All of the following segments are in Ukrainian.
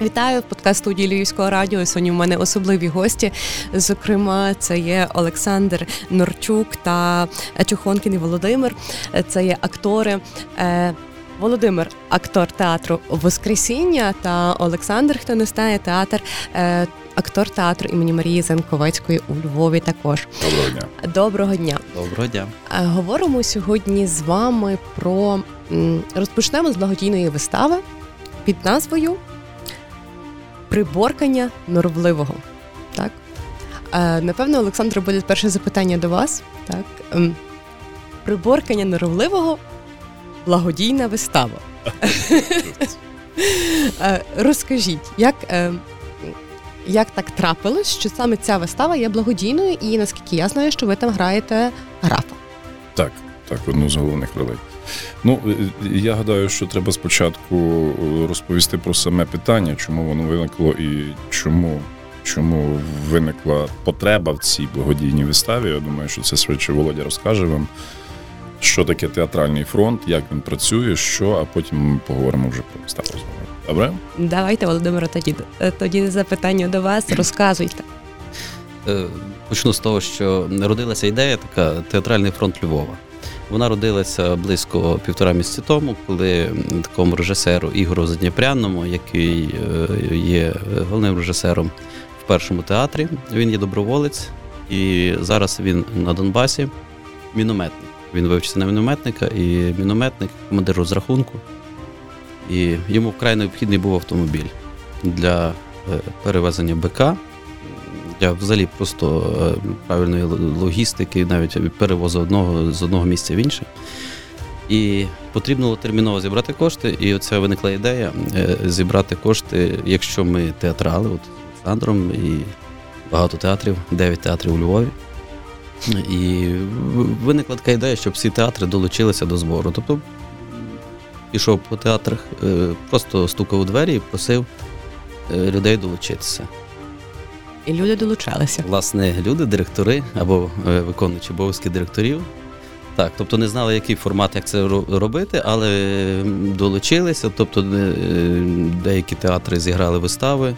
Вітаю в подкаст студії Львівського радіо. Сьогодні в мене особливі гості. Зокрема, це є Олександр Норчук та Чухонкін і Володимир. Це є актори. Е, Володимир, актор театру Воскресіння та Олександр, хто не знає, театр, е, актор театру імені Марії Зенковецької у Львові. Також доброго дня. Доброго дня. Доброго дня. Е, говоримо сьогодні з вами про розпочнемо з благодійної вистави під назвою приборкання норовливого. Так? Е, Напевно, Олександр, буде перше запитання до вас. Так? Ем, приборкання норовливого благодійна вистава. Е, розкажіть, як е, як так трапилось, що саме ця вистава є благодійною, і наскільки я знаю, що ви там граєте графа? Так, так, одну з головних ролей. Ну, е, я гадаю, що треба спочатку е, розповісти про саме питання, чому воно виникло і чому чому виникла потреба в цій благодійній виставі. Я думаю, що це швидше Володя розкаже вам, що таке театральний фронт, як він працює, що, а потім ми поговоримо вже про виставу. Добре? Давайте, Володимире, тоді е, тоді запитання до вас. Розказуйте. Почну з того, що народилася ідея така театральний фронт Львова. Вона родилася близько півтора місяці тому, коли такому режисеру Ігору Задніпряному, який е, є головним режисером в першому театрі, він є доброволець, і зараз він на Донбасі мінометник. Він вивчився на мінометника і мінометник, командир розрахунку. І йому вкрай необхідний був автомобіль для е, перевезення БК для взагалі просто е, правильної логістики, навіть перевозу одного з одного місця в інше. І потрібно було терміново зібрати кошти. І оця виникла ідея е, зібрати кошти, якщо ми театрали, от з Олександром і багато театрів, 9 театрів у Львові. І виникла така ідея, щоб всі театри долучилися до збору. Тобто пішов по театрах, е, просто стукав у двері і просив людей долучитися. І люди долучалися. Власне, люди, директори або е, виконуючі обов'язки директорів. Так, тобто не знали, який формат, як це робити, але долучилися. Тобто, е, деякі театри зіграли вистави.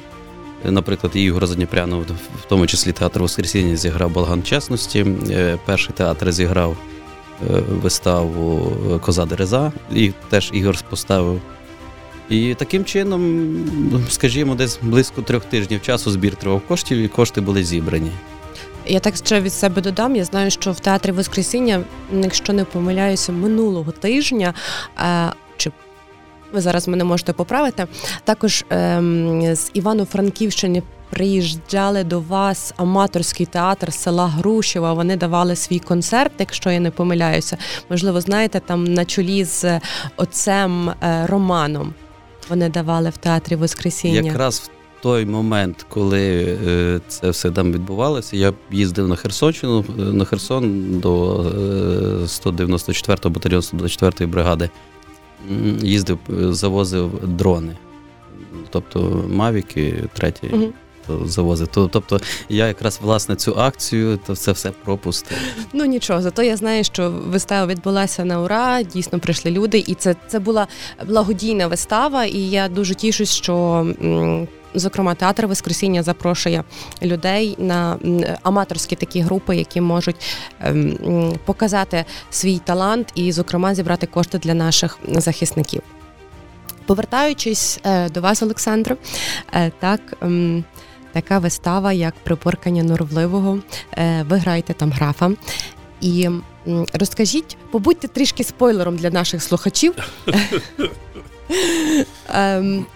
Наприклад, Ігор Задніпрянов, в тому числі театр Воскресіння, зіграв Балган чесності. Е, перший театр зіграв виставу Коза Дереза, і теж Ігор поставив і таким чином, скажімо, десь близько трьох тижнів часу збір тривав коштів, і кошти були зібрані. Я так ще від себе додам. Я знаю, що в театрі Воскресіння, якщо не помиляюся, минулого тижня. Е, чи ви зараз мене можете поправити? Також ем, з Івано-Франківщини приїжджали до вас аматорський театр села Грушева. Вони давали свій концерт, якщо я не помиляюся. Можливо, знаєте, там на чолі з отцем е, Романом вони давали в театрі Воскресіння? Якраз в той момент, коли е, це все там відбувалося, я їздив на Херсонщину, е, на Херсон до 194-го батальйону 124-ї бригади. Їздив, е, завозив дрони, тобто Мавіки, третій. Угу завозив. Тобто я якраз власне цю акцію, то це все пропустив. Ну нічого, зато я знаю, що вистава відбулася на ура. Дійсно прийшли люди, і це це була благодійна вистава. І я дуже тішусь, що. Зокрема, театр Воскресіння запрошує людей на аматорські такі групи, які можуть ем, показати свій талант і, зокрема, зібрати кошти для наших захисників. Повертаючись е, до вас, Олександро, е, так ем, така вистава, як припоркання норовливого. Е, ви граєте там графа. І розкажіть, побудьте трішки спойлером для наших слухачів. Ем,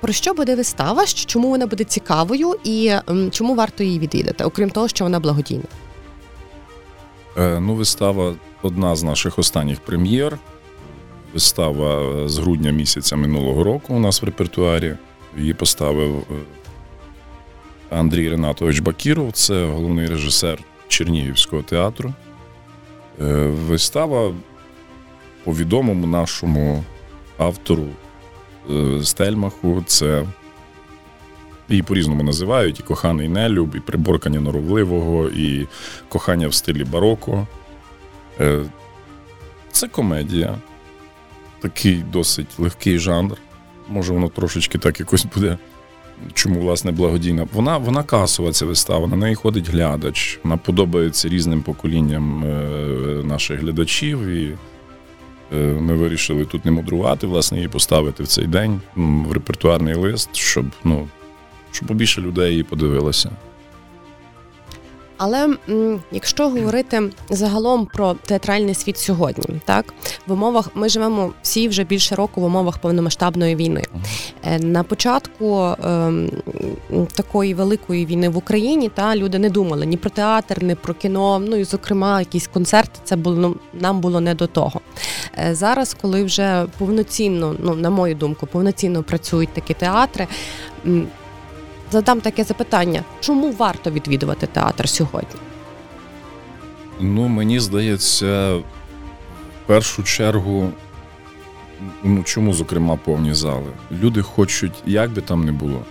про що буде вистава? Чому вона буде цікавою і чому варто її відвідати, окрім того, що вона благодійна? Е, ну, вистава одна з наших останніх прем'єр. Вистава з грудня місяця минулого року у нас в репертуарі. Її поставив е, Андрій Ренатович Бакіров, це головний режисер Чернігівського театру. Е, вистава по відомому нашому автору е, Стельмаху. Це її по-різному називають: і коханий нелюб, і приборкання норовливого, і кохання в стилі бароко. Це комедія, такий досить легкий жанр. Може воно трошечки так якось буде. Чому власне благодійна? Вона вона касова ця вистава, на неї ходить глядач. Вона подобається різним поколінням е, наших глядачів. І е, ми вирішили тут не мудрувати, власне, її поставити в цей день в репертуарний лист, щоб ну, щоб побільше людей її подивилося. Але якщо говорити загалом про театральний світ сьогодні, так в умовах ми живемо всі вже більше року в умовах повномасштабної війни. Е, на початку е, такої великої війни в Україні та люди не думали ні про театр, ні про кіно. Ну і зокрема, якісь концерти. Це було ну, нам було не до того. Е, зараз, коли вже повноцінно, ну на мою думку, повноцінно працюють такі театри задам таке запитання: чому варто відвідувати театр сьогодні? Ну, мені здається, в першу чергу, ну чому, зокрема, повні зали? Люди хочуть, як би там не було.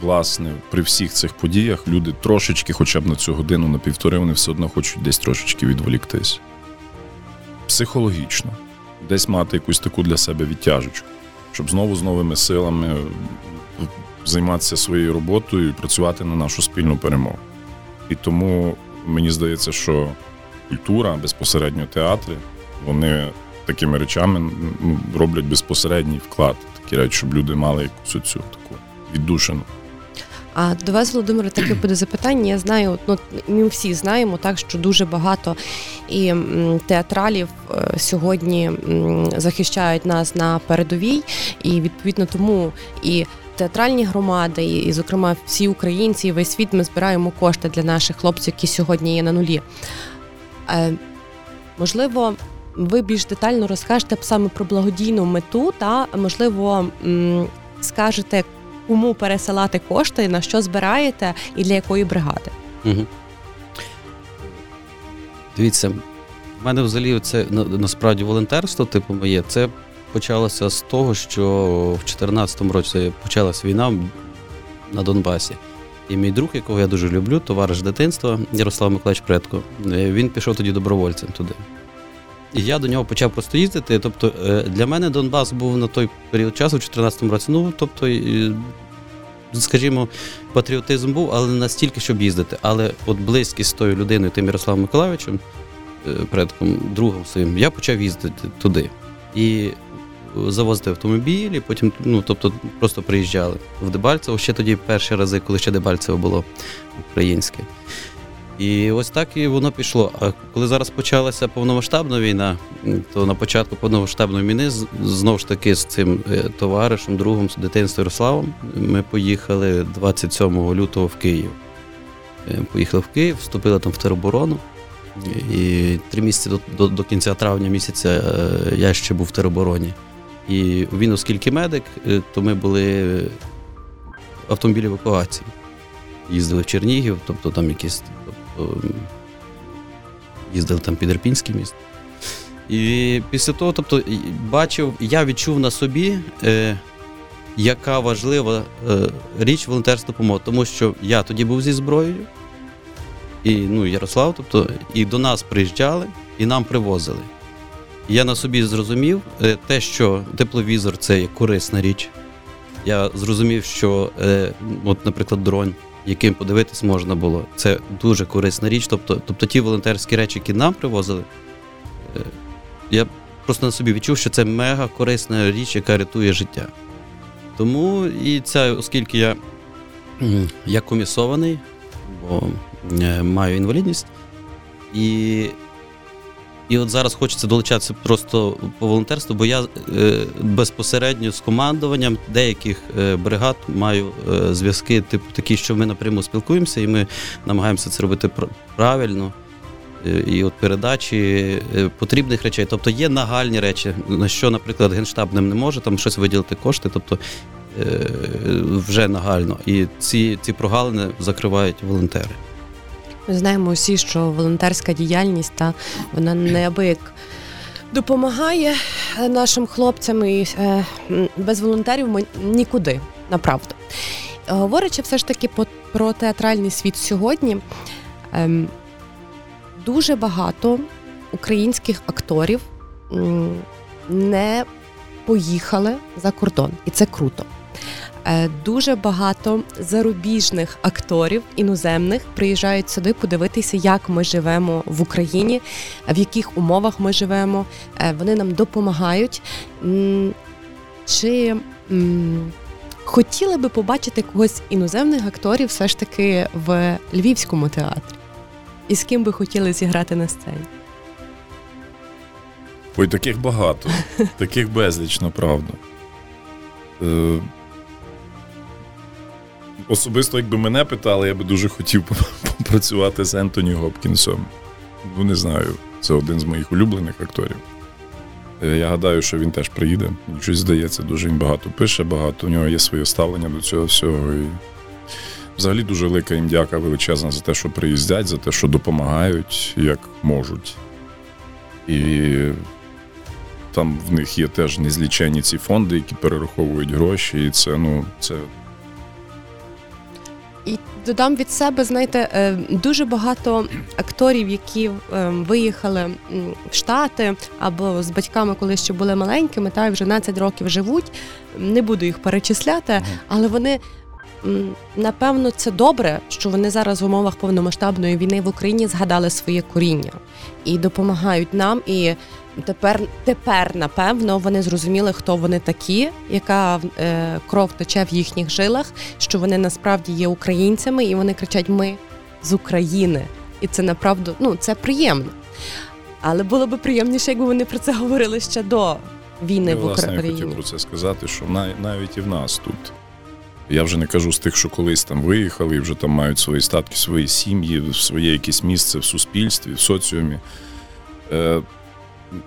Власне, при всіх цих подіях люди трошечки, хоча б на цю годину, на півтори, вони все одно хочуть десь трошечки відволіктись. Психологічно, десь мати якусь таку для себе відтяжечку, щоб знову з новими силами займатися своєю роботою і працювати на нашу спільну перемогу. І тому мені здається, що культура, безпосередньо театри, вони такими речами ну, роблять безпосередній вклад, такі речі, щоб люди мали якусь цю таку віддушину. А до вас, Володимире, таке буде запитання. Я знаю, ну ми всі знаємо, так що дуже багато і театралів е, сьогодні захищають нас на передовій, і відповідно тому і театральні громади, і, зокрема, всі українці, і весь світ ми збираємо кошти для наших хлопців, які сьогодні є на нулі. Е, Можливо, ви більш детально розкажете саме про благодійну мету, та можливо скажете, кому пересилати кошти, на що збираєте і для якої бригади. Угу. Дивіться, в мене взагалі це насправді волонтерство, типу моє, це почалося з того, що в 2014 році почалася війна на Донбасі. І мій друг, якого я дуже люблю, товариш дитинства Ярослав Миколаївич Предко, е, він пішов тоді добровольцем туди. І я до нього почав просто їздити. Тобто, е, для мене Донбас був на той період часу, в 2014 році. Ну, тобто, скажімо, патріотизм був, але не настільки, щоб їздити. Але от близькість з тою людиною, тим Ярославом Миколаївичем, е, предком, другом своїм, я почав їздити туди. І завозити автомобілі, потім, ну тобто, просто приїжджали в Дебальцево. Ще тоді перші рази, коли ще Дебальцево було українське. І ось так і воно пішло. А коли зараз почалася повномасштабна війна, то на початку повномасштабної війни знову ж таки з цим е, товаришем, другом з дитинства Ярославом, ми поїхали 27 лютого в Київ. Е, поїхали в Київ, вступили там в тероборону. І три місяці до, до, до кінця травня місяця е, я ще був в теробороні. І він, оскільки медик, е, то ми були автомобілі евакуації. Їздили в Чернігів, тобто там якісь тобто, їздили там під Ірпінське місто. І після того, тобто, бачив, я відчув на собі, е, яка важлива е, річ волонтерська допомога, тому що я тоді був зі зброєю, і ну, Ярослав, тобто, і до нас приїжджали і нам привозили. Я на собі зрозумів е, те, що тепловізор це є корисна річ. Я зрозумів, що, е, от, наприклад, дрон, яким подивитись можна було, це дуже корисна річ. Тобто, тобто ті волонтерські речі, які нам привозили, е, я просто на собі відчув, що це мега корисна річ, яка рятує життя. Тому і це, оскільки я я комісований, бо маю інвалідність, і і от зараз хочеться долучатися просто по волонтерству, бо я е, безпосередньо з командуванням деяких е, бригад маю е, зв'язки, типу такі, що ми напряму спілкуємося, і ми намагаємося це робити правильно. І от передачі потрібних речей. Тобто є нагальні речі, на що, наприклад, Генштаб не може там щось виділити кошти, тобто вже нагально. І ці, ці прогалини закривають волонтери. Ми знаємо усі, що волонтерська діяльність та вона неабияк допомагає нашим хлопцям і е, без волонтерів ми нікуди направду. Говорячи все ж таки про театральний світ сьогодні, ем, дуже багато українських акторів не поїхали за кордон, і це круто. Е, дуже багато зарубіжних акторів іноземних приїжджають сюди подивитися, як ми живемо в Україні, в яких умовах ми живемо. Е, вони нам допомагають. Чи хотіли би побачити когось іноземних акторів все ж таки в Львівському театрі? І з ким би хотіли зіграти на сцені? Ой, таких багато, таких безліч, направду. Особисто, якби мене питали, я би дуже хотів попрацювати з Ентоні Гопкінсом. Ну, не знаю, це один з моїх улюблених акторів. Е, я гадаю, що він теж приїде. Щось здається, дуже він багато пише, багато. У нього є своє ставлення до цього всього. І Взагалі дуже велика їм дяка величезна за те, що приїздять, за те, що допомагають, як можуть. І там в них є теж незлічені ці фонди, які перераховують гроші. І це, ну, це і додам від себе, знаєте, е, дуже багато акторів, які е, виїхали в Штати або з батьками, коли ще були маленькими, та вже 12 років живуть. Не буду їх перечисляти, але вони. Напевно, це добре, що вони зараз в умовах повномасштабної війни в Україні згадали своє коріння і допомагають нам. І Тепер, тепер, напевно, вони зрозуміли, хто вони такі, яка е, кров тече в їхніх жилах, що вони насправді є українцями, і вони кричать Ми з України. І це направду ну це приємно. Але було б приємніше, якби вони про це говорили ще до війни я, в Україні. Власне, я хотів про це сказати, що навіть і в нас тут. Я вже не кажу з тих, що колись там виїхали і вже там мають свої статки, свої сім'ї, своє якесь місце в суспільстві, в соціумі.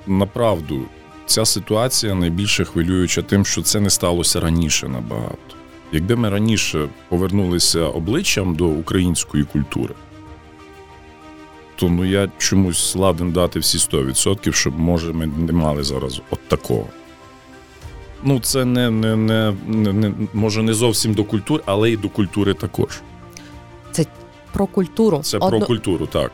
Направду ця ситуація найбільше хвилююча тим, що це не сталося раніше набагато. Якби ми раніше повернулися обличчям до української культури, то ну я чомусь ладен дати всі 100%, щоб може ми не мали зараз от такого. Ну, це не, не, не, не, не може не зовсім до культури, але й до культури також. Це про культуру. Це Одно... про культуру, так.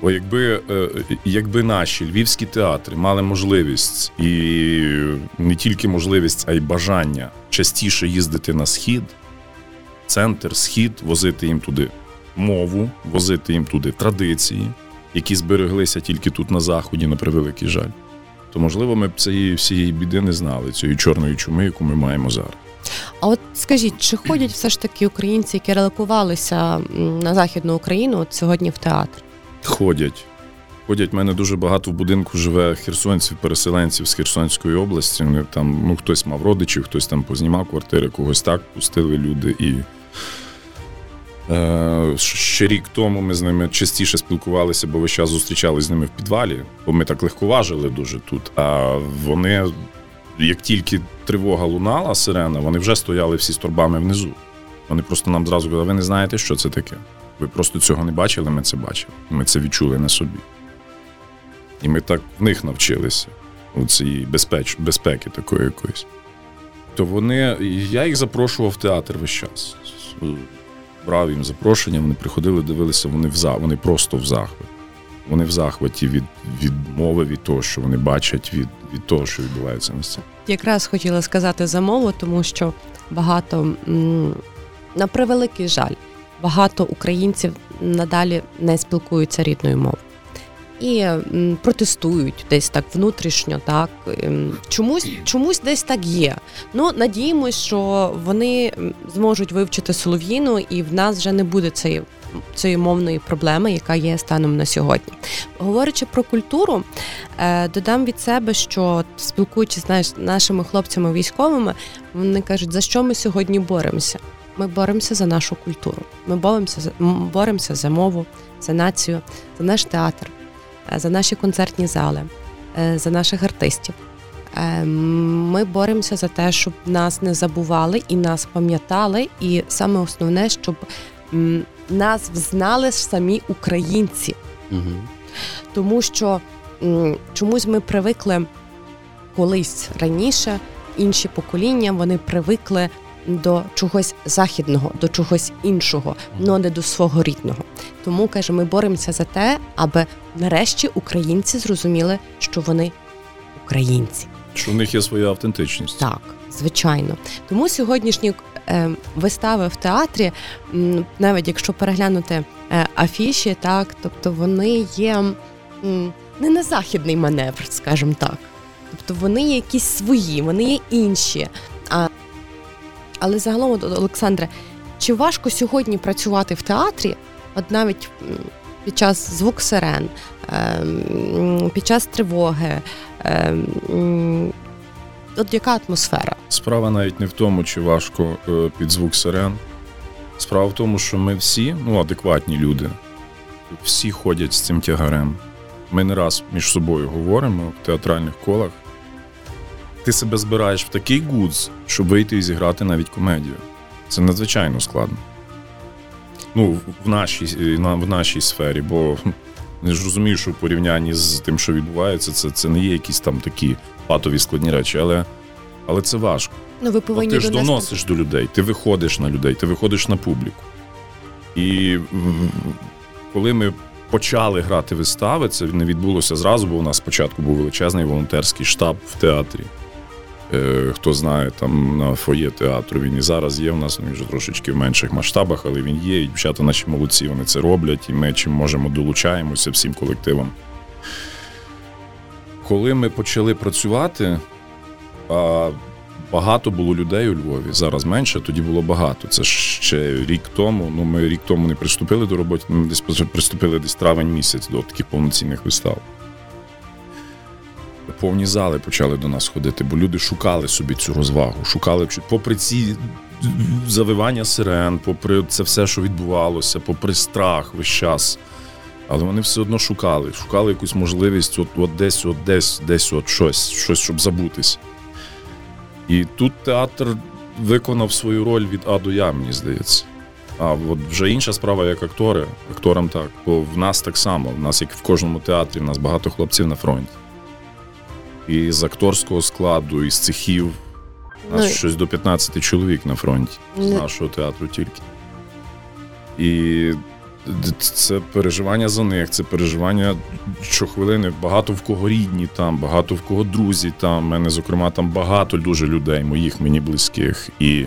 Бо якби е, якби наші львівські театри мали можливість і не тільки можливість, а й бажання частіше їздити на схід, центр, схід, возити їм туди мову, возити їм туди традиції, які збереглися тільки тут на заході, на превеликий жаль, то можливо ми б цієї всієї біди не знали, цієї чорної чуми, яку ми маємо зараз. А от скажіть, чи ходять все ж таки українці, які релокувалися на західну Україну от сьогодні в театр? Ходять. Ходять, в мене дуже багато в будинку живе херсонців, переселенців з Херсонської області. Там, ну, хтось мав родичів, хтось там познімав квартири, когось так пустили люди. І е, ще рік тому ми з ними частіше спілкувалися, бо весь час зустрічалися з ними в підвалі, бо ми так легковажили дуже тут. А вони, як тільки тривога лунала, сирена, вони вже стояли всі з торбами внизу. Вони просто нам зразу казали, ви не знаєте, що це таке. Ви просто цього не бачили, ми це бачили. Ми це відчули на собі. І ми так в них навчилися у цієї безпеч, безпеки такої якоїсь. То вони, я їх запрошував в театр весь час. Брав їм запрошення, вони приходили, дивилися, вони в за, вони просто в захваті. Вони в захваті від від мови, від того, що вони бачать, від від того, що відбувається на сцені. Якраз хотіла сказати за мову, тому що багато, на превеликий жаль, багато українців надалі не спілкуються рідною мовою. І протестують десь так внутрішньо, так ем, чомусь чомусь десь так є. Ну надіємось, що вони зможуть вивчити солов'їну, і в нас вже не буде цієї цієї мовної проблеми, яка є станом на сьогодні. Говорячи про культуру, е, додам від себе, що спілкуючись з нашими хлопцями військовими, вони кажуть, за що ми сьогодні боремося. Ми боремося за нашу культуру. Ми боремося боремося за мову, за націю, за наш театр, е, за наші концертні зали, е, за наших артистів. Е, ми боремося за те, щоб нас не забували і нас пам'ятали. І саме основне, щоб нас знали самі українці, угу. тому що чомусь ми привикли колись раніше. Інші покоління вони привикли до чогось західного, до чогось іншого, але не до свого рідного. Тому каже, ми боремося за те, аби нарешті українці зрозуміли, що вони українці. Що в них є своя автентичність. Так, звичайно. Тому сьогоднішні е, вистави в театрі, навіть якщо переглянути е, афіші, так, тобто вони є не на західний маневр, скажімо так. Тобто вони є якісь свої, вони є інші. Але загалом, Олександре, чи важко сьогодні працювати в театрі, от навіть під час звук сирен, е, під час тривоги? Е, От яка атмосфера? Справа навіть не в тому, чи важко е, під звук сирен. Справа в тому, що ми всі, ну, адекватні люди, всі ходять з цим тягарем. Ми не раз між собою говоримо в театральних колах. Ти себе збираєш в такий гудз, щоб вийти і зіграти навіть комедію. Це надзвичайно складно. Ну, в нашій, в нашій сфері, бо я ж розумію, що в порівнянні з тим, що відбувається, це, це не є якісь там такі патові складні речі, але, але це важко. Ну, ви повинні ти ж донести. доносиш до людей, ти виходиш на людей, ти виходиш на публіку. І коли ми почали грати вистави, це не відбулося зразу, бо у нас спочатку був величезний волонтерський штаб в театрі. Е, Хто знає, там на фоє театру він і зараз є. У нас він вже трошечки в менших масштабах, але він є. І дівчата наші молодці, вони це роблять, і ми чим можемо долучаємося всім колективам. Коли ми почали працювати, багато було людей у Львові. Зараз менше, тоді було багато. Це ще рік тому. Ну, ми рік тому не приступили до роботи, ми десь приступили десь травень місяць до таких повноцінних вистав. Повні зали почали до нас ходити, бо люди шукали собі цю розвагу, шукали попри ці завивання сирен, попри це все, що відбувалося, попри страх весь час. Але вони все одно шукали, шукали якусь можливість, от, от десь, от десь, десь, от щось, щось, щоб забутися. І тут театр виконав свою роль від А до Я, мені здається. А от вже інша справа, як актори. Акторам так. Бо в нас так само. В нас, як і в кожному театрі, в нас багато хлопців на фронті. І з акторського складу, і з цехів. У нас Ну, щось до 15 чоловік на фронті з Ну. нашого театру тільки. І це переживання за них, це переживання щохвилини. Багато в кого рідні там, багато в кого друзі там. У мене, зокрема, там багато дуже людей, моїх мені близьких. І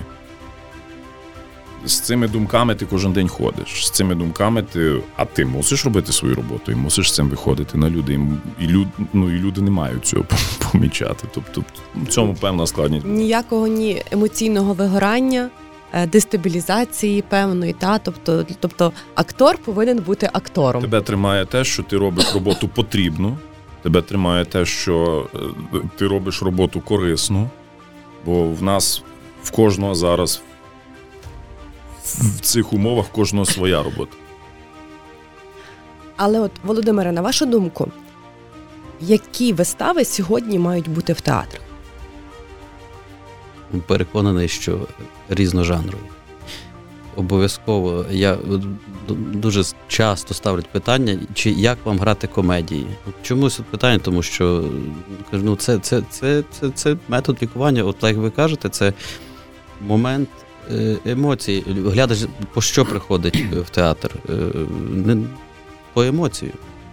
з цими думками ти кожен день ходиш. З цими думками ти. А ти мусиш робити свою роботу і мусиш з цим виходити на люди. І, і, люд, ну, і люди не мають цього помічати. Тобто в цьому певна складність. Ніякого ні емоційного вигорання, е, дестабілізації певної, та тобто, тобто актор повинен бути актором. Тебе тримає те, що ти робиш роботу потрібну. Тебе тримає те, що е, ти робиш роботу корисну, бо в нас в кожного зараз в цих умовах кожного своя робота. Але от, Володимире, на вашу думку, які вистави сьогодні мають бути в театрах? переконаний, що різножанрові. Обов'язково я дуже часто ставлять питання, чи як вам грати комедії. Чомусь питання, тому що ну, це, це, це, це, це метод лікування. От як ви кажете, це момент е, емоцій. Глядач по що приходить в театр? Е, Не по емоцію.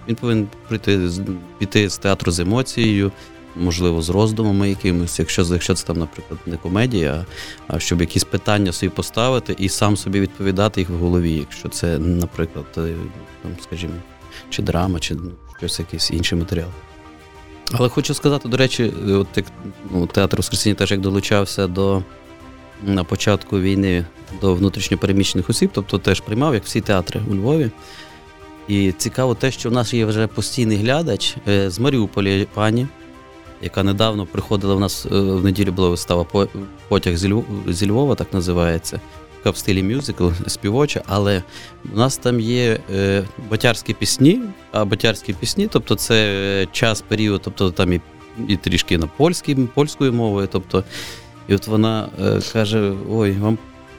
Він повинен прийти піти з театру з емоцією, можливо, з роздумами якимось, якщо, якщо це там, наприклад, не комедія, а щоб якісь питання собі поставити і сам собі відповідати їх в голові, якщо це, наприклад, е, там, скажімо, чи драма, чи ну, щось якийсь інший матеріал. Але хочу сказати, до речі, е, от як ну, театр Воскресіння теж як долучався до на початку війни до внутрішньопереміщених осіб, тобто теж приймав, як всі театри у Львові. І цікаво те, що в нас є вже постійний глядач е, з Маріуполя пані, яка недавно приходила в нас е, в неділю була вистава Потяг зі Львова, так називається. Така в стилі мюзикл, співоча, але у нас там є е, батярські пісні, а батярські пісні, тобто це час, період, тобто там і, і трішки на польській, польською мовою. Тобто, і от вона е, каже: Ой, вам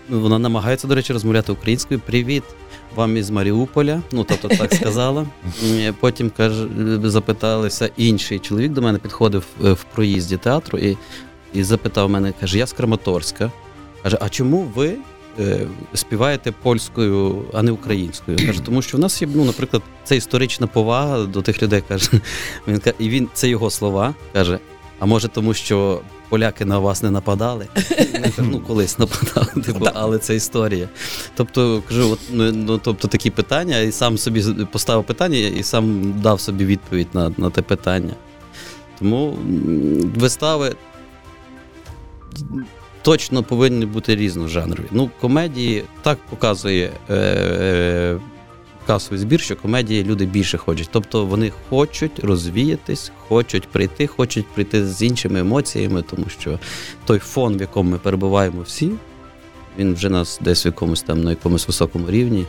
вона намагається, до речі, розмовляти українською. Привіт, вам із Маріуполя. Ну, тобто так сказала. Е, Потім каже, е, запиталися інший чоловік до мене підходив е, в проїзді театру і, і запитав мене, каже, я з Краматорська. Каже, а чому ви е, співаєте польською, а не українською? Каже, тому що в нас є, ну, наприклад, це історична повага до тих людей. каже. Він ка- і він це його слова. каже. А може, тому що поляки на вас не нападали? Ну, колись нападали, типу, але це історія. Тобто, кажу, от, ну, ну, тобто такі питання, і сам собі поставив питання, і сам дав собі відповідь на, на те питання. Тому вистави точно повинні бути різножанрові. Ну, комедії так показує е, е, касовий збір, що комедії люди більше хочуть. Тобто вони хочуть розвіятись, хочуть прийти, хочуть прийти з іншими емоціями, тому що той фон, в якому ми перебуваємо всі, він вже нас десь в якомусь там на якомусь високому рівні.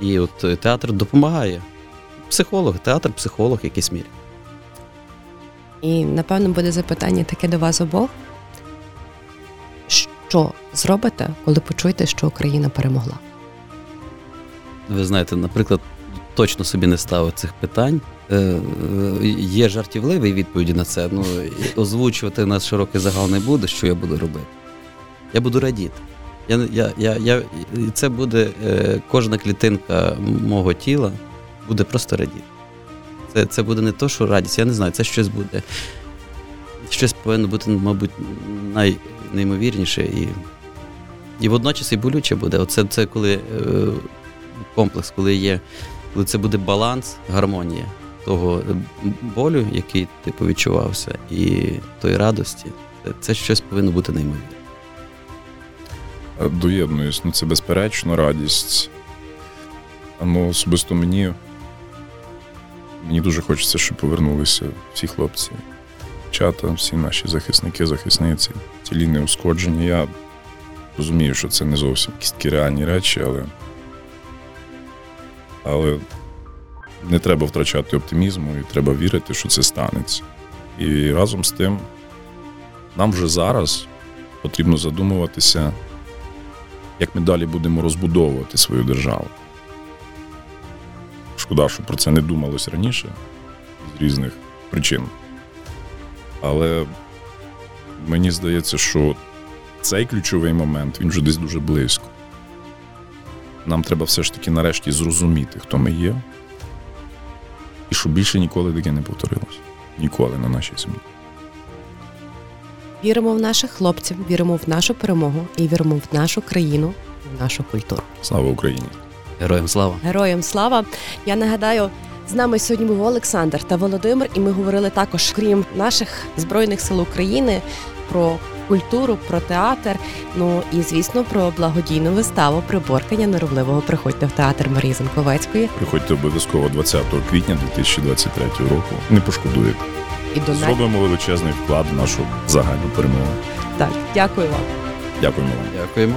І от е, театр допомагає. Психолог, театр, психолог, в якійсь мірі. І напевно буде запитання таке до вас обох. Що зробите, коли почуєте, що Україна перемогла? Ви знаєте, наприклад, точно собі не ставив цих питань. Е, е, Є жартівливі відповіді на це. Ну озвучувати на широкий загал не буду, що я буду робити. Я буду радіти. Я, я, я, я, і це буде е, кожна клітинка мого тіла буде просто радіти. Це, це буде не то, що радість, я не знаю, це щось буде. Щось повинно бути, мабуть, найнеймовірніше і, і водночас і болюче буде. Оце це коли комплекс, коли є, коли це буде баланс, гармонія того болю, який типу відчувався, і тої радості. Це, це щось повинно бути неймовірне. Доєднуюсь, ну це безперечно радість. Ну, особисто мені. Мені дуже хочеться, щоб повернулися всі хлопці, чата, всі наші захисники, захисниці, тілі неушкоджені. Я розумію, що це не зовсім якісь такі реальні речі, але але не треба втрачати оптимізму і треба вірити, що це станеться. І разом з тим, нам вже зараз потрібно задумуватися, як ми далі будемо розбудовувати свою державу. Шкода, що про це не думалось раніше з різних причин. Але мені здається, що цей ключовий момент він вже десь дуже близько. Нам треба все ж таки нарешті зрозуміти, хто ми є, і щоб більше ніколи таке не повторилось. Ніколи на нашій землі. Віримо в наших хлопців, віримо в нашу перемогу і віримо в нашу країну, в нашу культуру. Слава Україні! Героям слава! Героям слава! Я нагадаю, з нами сьогодні був Олександр та Володимир, і ми говорили також, крім наших збройних сил України, про культуру, про театр. Ну і звісно про благодійну виставу приборкання неробливого. Приходьте в театр Марії Занковецької. Приходьте обов'язково 20 квітня 2023 року. Не пошкодуєте. І до Зробимо величезний вклад в нашу загальну перемогу. Так, дякую вам. Дякуємо вам. Дякуємо.